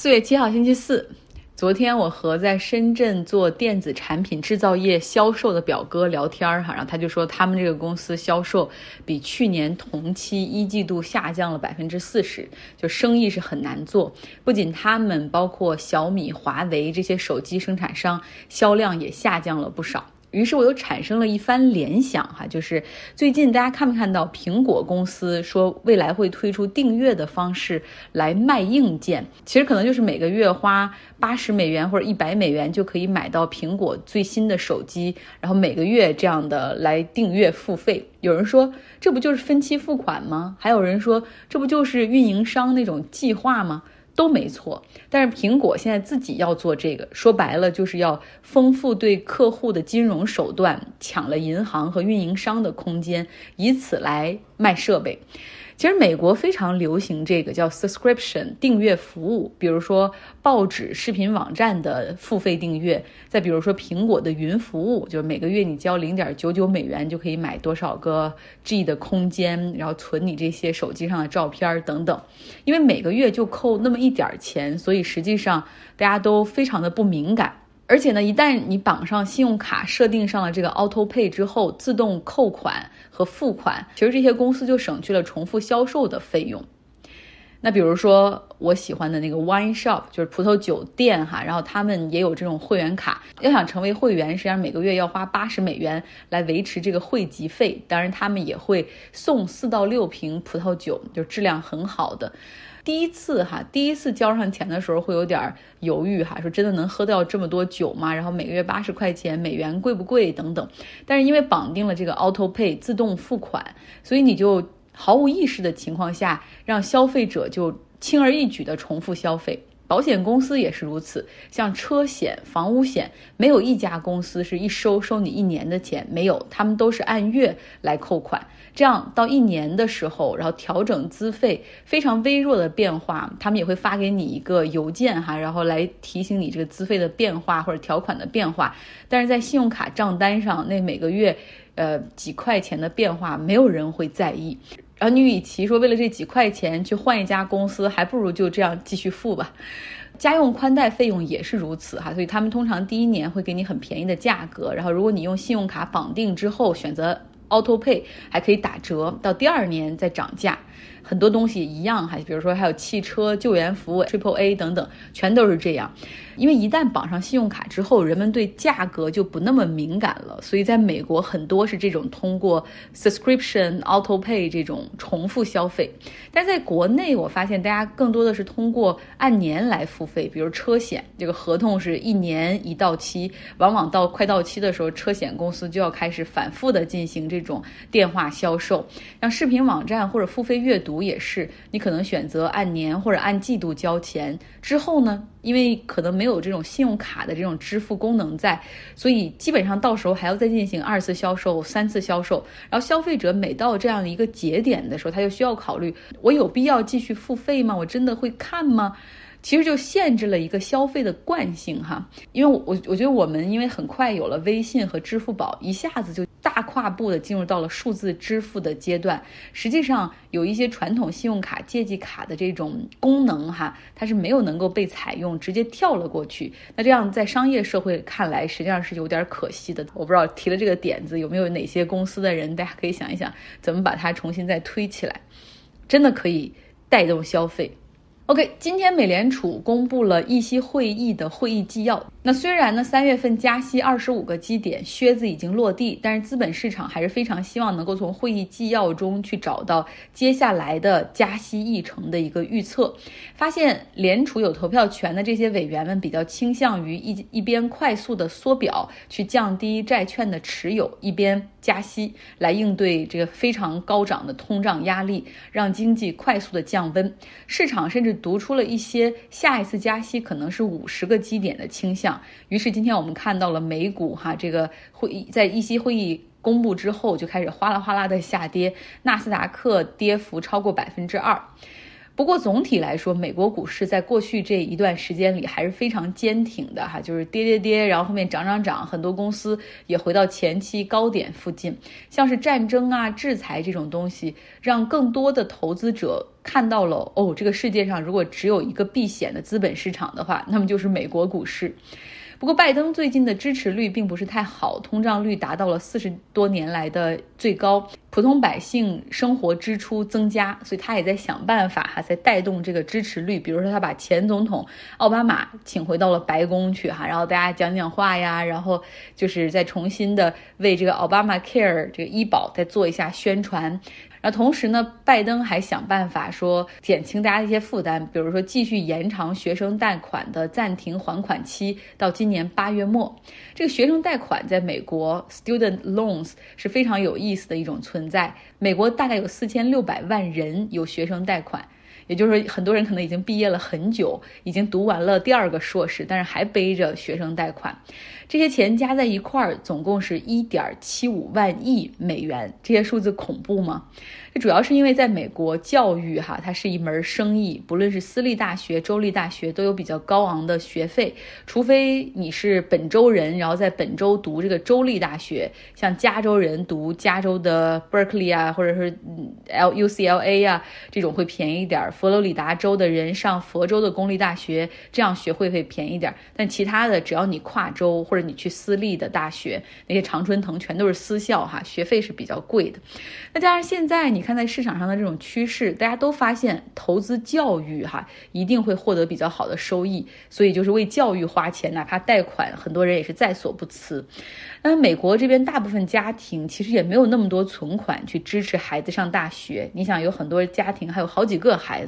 四月七号星期四，昨天我和在深圳做电子产品制造业销售的表哥聊天儿哈，然后他就说他们这个公司销售比去年同期一季度下降了百分之四十，就生意是很难做。不仅他们，包括小米、华为这些手机生产商销量也下降了不少。于是我又产生了一番联想，哈，就是最近大家看没看到苹果公司说未来会推出订阅的方式来卖硬件？其实可能就是每个月花八十美元或者一百美元就可以买到苹果最新的手机，然后每个月这样的来订阅付费。有人说这不就是分期付款吗？还有人说这不就是运营商那种计划吗？都没错，但是苹果现在自己要做这个，说白了就是要丰富对客户的金融手段，抢了银行和运营商的空间，以此来卖设备。其实美国非常流行这个叫 subscription 订阅服务，比如说报纸、视频网站的付费订阅，再比如说苹果的云服务，就是每个月你交零点九九美元就可以买多少个 G 的空间，然后存你这些手机上的照片等等。因为每个月就扣那么一点钱，所以实际上大家都非常的不敏感。而且呢，一旦你绑上信用卡，设定上了这个 Auto Pay 之后，自动扣款和付款，其实这些公司就省去了重复销售的费用。那比如说我喜欢的那个 Wine Shop，就是葡萄酒店哈，然后他们也有这种会员卡。要想成为会员，实际上每个月要花八十美元来维持这个会籍费。当然，他们也会送四到六瓶葡萄酒，就质量很好的。第一次哈，第一次交上钱的时候会有点犹豫哈，说真的能喝掉这么多酒吗？然后每个月八十块钱美元贵不贵等等。但是因为绑定了这个 Auto Pay 自动付款，所以你就毫无意识的情况下，让消费者就轻而易举的重复消费。保险公司也是如此，像车险、房屋险，没有一家公司是一收收你一年的钱，没有，他们都是按月来扣款。这样到一年的时候，然后调整资费，非常微弱的变化，他们也会发给你一个邮件哈，然后来提醒你这个资费的变化或者条款的变化。但是在信用卡账单上，那每个月，呃几块钱的变化，没有人会在意。然后你与其说为了这几块钱去换一家公司，还不如就这样继续付吧。家用宽带费用也是如此哈，所以他们通常第一年会给你很便宜的价格，然后如果你用信用卡绑定之后选择 Auto Pay，还可以打折，到第二年再涨价。很多东西一样哈，比如说还有汽车救援服务 Triple A 等等，全都是这样。因为一旦绑上信用卡之后，人们对价格就不那么敏感了，所以在美国很多是这种通过 subscription auto pay 这种重复消费。但在国内，我发现大家更多的是通过按年来付费，比如车险，这个合同是一年一到期，往往到快到期的时候，车险公司就要开始反复的进行这种电话销售。像视频网站或者付费阅读。也是，你可能选择按年或者按季度交钱。之后呢，因为可能没有这种信用卡的这种支付功能在，所以基本上到时候还要再进行二次销售、三次销售。然后消费者每到这样的一个节点的时候，他就需要考虑：我有必要继续付费吗？我真的会看吗？其实就限制了一个消费的惯性哈，因为我我我觉得我们因为很快有了微信和支付宝，一下子就大跨步的进入到了数字支付的阶段。实际上有一些传统信用卡、借记卡的这种功能哈，它是没有能够被采用，直接跳了过去。那这样在商业社会看来，实际上是有点可惜的。我不知道提了这个点子有没有哪些公司的人，大家可以想一想，怎么把它重新再推起来，真的可以带动消费。OK，今天美联储公布了议息会议的会议纪要。那虽然呢，三月份加息二十五个基点，靴子已经落地，但是资本市场还是非常希望能够从会议纪要中去找到接下来的加息议程的一个预测。发现联储有投票权的这些委员们比较倾向于一一边快速的缩表去降低债券的持有，一边加息来应对这个非常高涨的通胀压力，让经济快速的降温。市场甚至读出了一些下一次加息可能是五十个基点的倾向。于是今天我们看到了美股哈，这个会议在议息会议公布之后就开始哗啦哗啦的下跌，纳斯达克跌幅超过百分之二。不过总体来说，美国股市在过去这一段时间里还是非常坚挺的哈，就是跌跌跌，然后后面涨涨涨，很多公司也回到前期高点附近。像是战争啊、制裁这种东西，让更多的投资者看到了哦，这个世界上如果只有一个避险的资本市场的话，那么就是美国股市。不过，拜登最近的支持率并不是太好，通胀率达到了四十多年来的最高，普通百姓生活支出增加，所以他也在想办法哈，在带动这个支持率。比如说，他把前总统奥巴马请回到了白宫去哈，然后大家讲讲话呀，然后就是再重新的为这个奥巴马 Care 这个医保再做一下宣传。然后同时呢，拜登还想办法说减轻大家一些负担，比如说继续延长学生贷款的暂停还款期到今年八月末。这个学生贷款在美国 student loans 是非常有意意思的一种存在。美国大概有四千六百万人有学生贷款。也就是说，很多人可能已经毕业了很久，已经读完了第二个硕士，但是还背着学生贷款。这些钱加在一块儿，总共是一点七五万亿美元。这些数字恐怖吗？这主要是因为在美国，教育哈，它是一门生意，不论是私立大学、州立大学，都有比较高昂的学费。除非你是本州人，然后在本州读这个州立大学，像加州人读加州的 Berkeley 啊，或者是 L U C L A 啊，这种会便宜一点。佛罗里达州的人上佛州的公立大学，这样学会会便宜点。但其他的，只要你跨州或者你去私立的大学，那些常春藤全都是私校哈，学费是比较贵的。那加上现在你看在市场上的这种趋势，大家都发现投资教育哈，一定会获得比较好的收益，所以就是为教育花钱，哪怕贷款，很多人也是在所不辞。那美国这边大部分家庭其实也没有那么多存款去支持孩子上大学。你想，有很多家庭还有好几个孩子，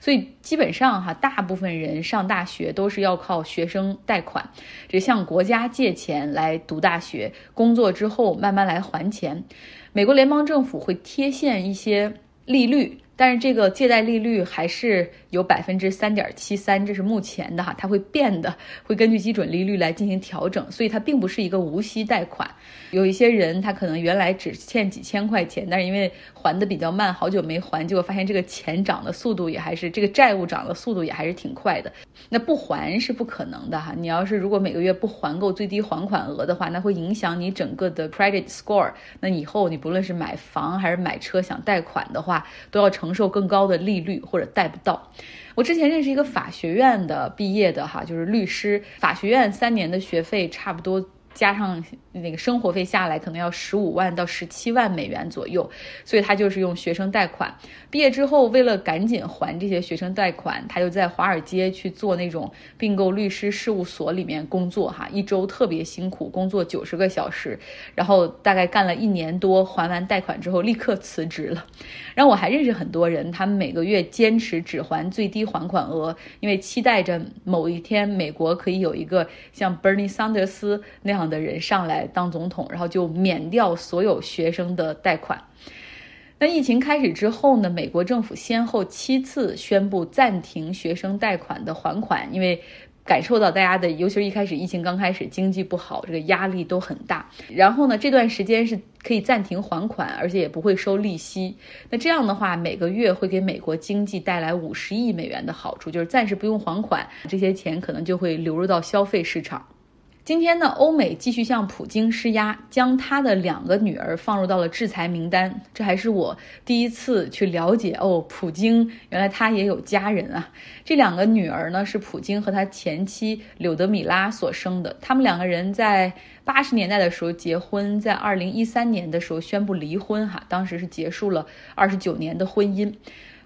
所以基本上哈，大部分人上大学都是要靠学生贷款，这向国家借钱来读大学，工作之后慢慢来还钱。美国联邦政府会贴现一些利率。但是这个借贷利率还是有百分之三点七三，这是目前的哈，它会变的，会根据基准利率来进行调整，所以它并不是一个无息贷款。有一些人他可能原来只欠几千块钱，但是因为还的比较慢，好久没还，结果发现这个钱涨的速度也还是这个债务涨的速度也还是挺快的。那不还是不可能的哈，你要是如果每个月不还够最低还款额的话，那会影响你整个的 credit score。那以后你不论是买房还是买车想贷款的话，都要。承受更高的利率或者贷不到。我之前认识一个法学院的毕业的哈，就是律师，法学院三年的学费差不多。加上那个生活费下来，可能要十五万到十七万美元左右，所以他就是用学生贷款。毕业之后，为了赶紧还这些学生贷款，他就在华尔街去做那种并购律师事务所里面工作，哈，一周特别辛苦，工作九十个小时，然后大概干了一年多，还完贷款之后立刻辞职了。然后我还认识很多人，他们每个月坚持只还最低还款额，因为期待着某一天美国可以有一个像 Bernie Sanders 那样。的人上来当总统，然后就免掉所有学生的贷款。那疫情开始之后呢？美国政府先后七次宣布暂停学生贷款的还款，因为感受到大家的，尤其是一开始疫情刚开始，经济不好，这个压力都很大。然后呢，这段时间是可以暂停还款，而且也不会收利息。那这样的话，每个月会给美国经济带来五十亿美元的好处，就是暂时不用还款，这些钱可能就会流入到消费市场。今天呢，欧美继续向普京施压，将他的两个女儿放入到了制裁名单。这还是我第一次去了解哦，普京原来他也有家人啊。这两个女儿呢，是普京和他前妻柳德米拉所生的。他们两个人在八十年代的时候结婚，在二零一三年的时候宣布离婚，哈，当时是结束了二十九年的婚姻。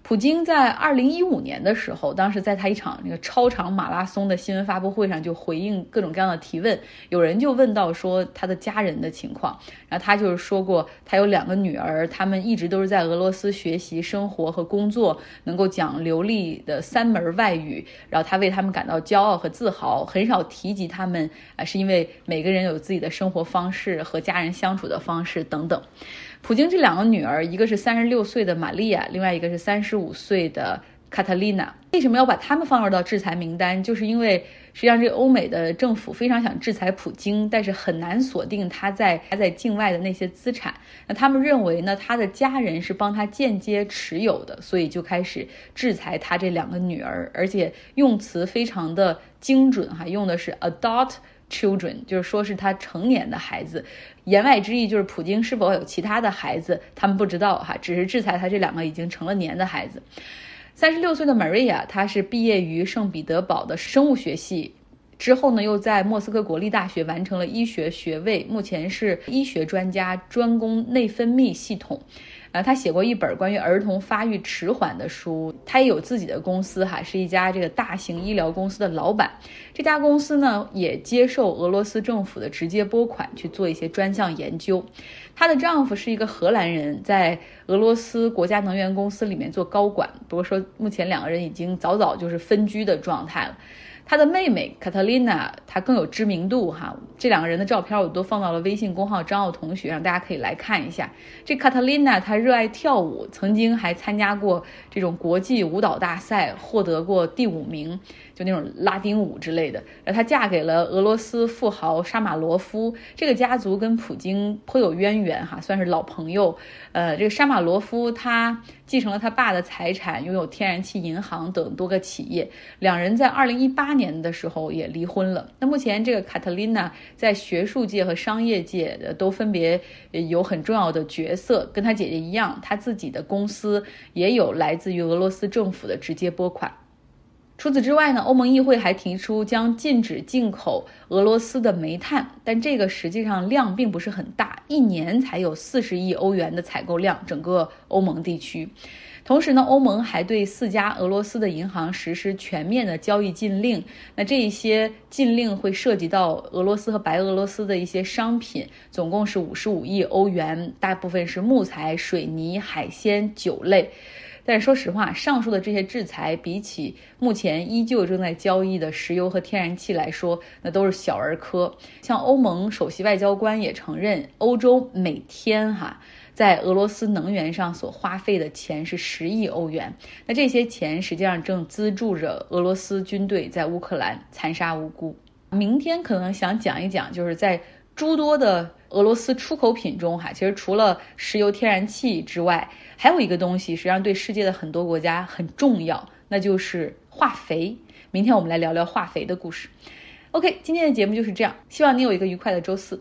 普京在二零一五年的时候，当时在他一场那个超长马拉松的新闻发布会上，就回应各种各样的提问。有人就问到说他的家人的情况，然后他就是说过，他有两个女儿，他们一直都是在俄罗斯学习、生活和工作，能够讲流利的三门外语。然后他为他们感到骄傲和自豪，很少提及他们啊，是因为每个人有自己的生活方式和家人相处的方式等等。普京这两个女儿，一个是三十六岁的玛利亚，另外一个是三十五岁的卡特琳娜。为什么要把他们放入到制裁名单？就是因为实际上这欧美的政府非常想制裁普京，但是很难锁定他在他在境外的那些资产。那他们认为呢，他的家人是帮他间接持有的，所以就开始制裁他这两个女儿，而且用词非常的精准哈，用的是 adult children，就是说是他成年的孩子。言外之意就是普京是否有其他的孩子，他们不知道哈，只是制裁他这两个已经成了年的孩子。三十六岁的 Maria，她是毕业于圣彼得堡的生物学系，之后呢又在莫斯科国立大学完成了医学学位，目前是医学专家，专攻内分泌系统。啊，他写过一本关于儿童发育迟缓的书，他也有自己的公司哈，是一家这个大型医疗公司的老板。这家公司呢也接受俄罗斯政府的直接拨款去做一些专项研究。她的丈夫是一个荷兰人，在俄罗斯国家能源公司里面做高管，不过说目前两个人已经早早就是分居的状态了。他的妹妹卡特琳娜，她更有知名度哈。这两个人的照片我都放到了微信公号张奥同学，让大家可以来看一下。这卡特琳娜她热爱跳舞，曾经还参加过这种国际舞蹈大赛，获得过第五名，就那种拉丁舞之类的。然后她嫁给了俄罗斯富豪沙马罗夫，这个家族跟普京颇有渊源哈，算是老朋友。呃，这个沙马罗夫他继承了他爸的财产，拥有天然气银行等多个企业。两人在二零一八年的时候也离婚了。那目前这个卡特琳娜在学术界和商业界都分别有很重要的角色，跟她姐姐一样，她自己的公司也有来自于俄罗斯政府的直接拨款。除此之外呢，欧盟议会还提出将禁止进口俄罗斯的煤炭，但这个实际上量并不是很大，一年才有四十亿欧元的采购量，整个欧盟地区。同时呢，欧盟还对四家俄罗斯的银行实施全面的交易禁令。那这一些禁令会涉及到俄罗斯和白俄罗斯的一些商品，总共是五十五亿欧元，大部分是木材、水泥、海鲜、酒类。但是说实话，上述的这些制裁比起目前依旧正在交易的石油和天然气来说，那都是小儿科。像欧盟首席外交官也承认，欧洲每天哈在俄罗斯能源上所花费的钱是十亿欧元。那这些钱实际上正资助着俄罗斯军队在乌克兰残杀无辜。明天可能想讲一讲，就是在诸多的俄罗斯出口品中哈，其实除了石油、天然气之外。还有一个东西，实际上对世界的很多国家很重要，那就是化肥。明天我们来聊聊化肥的故事。OK，今天的节目就是这样，希望你有一个愉快的周四。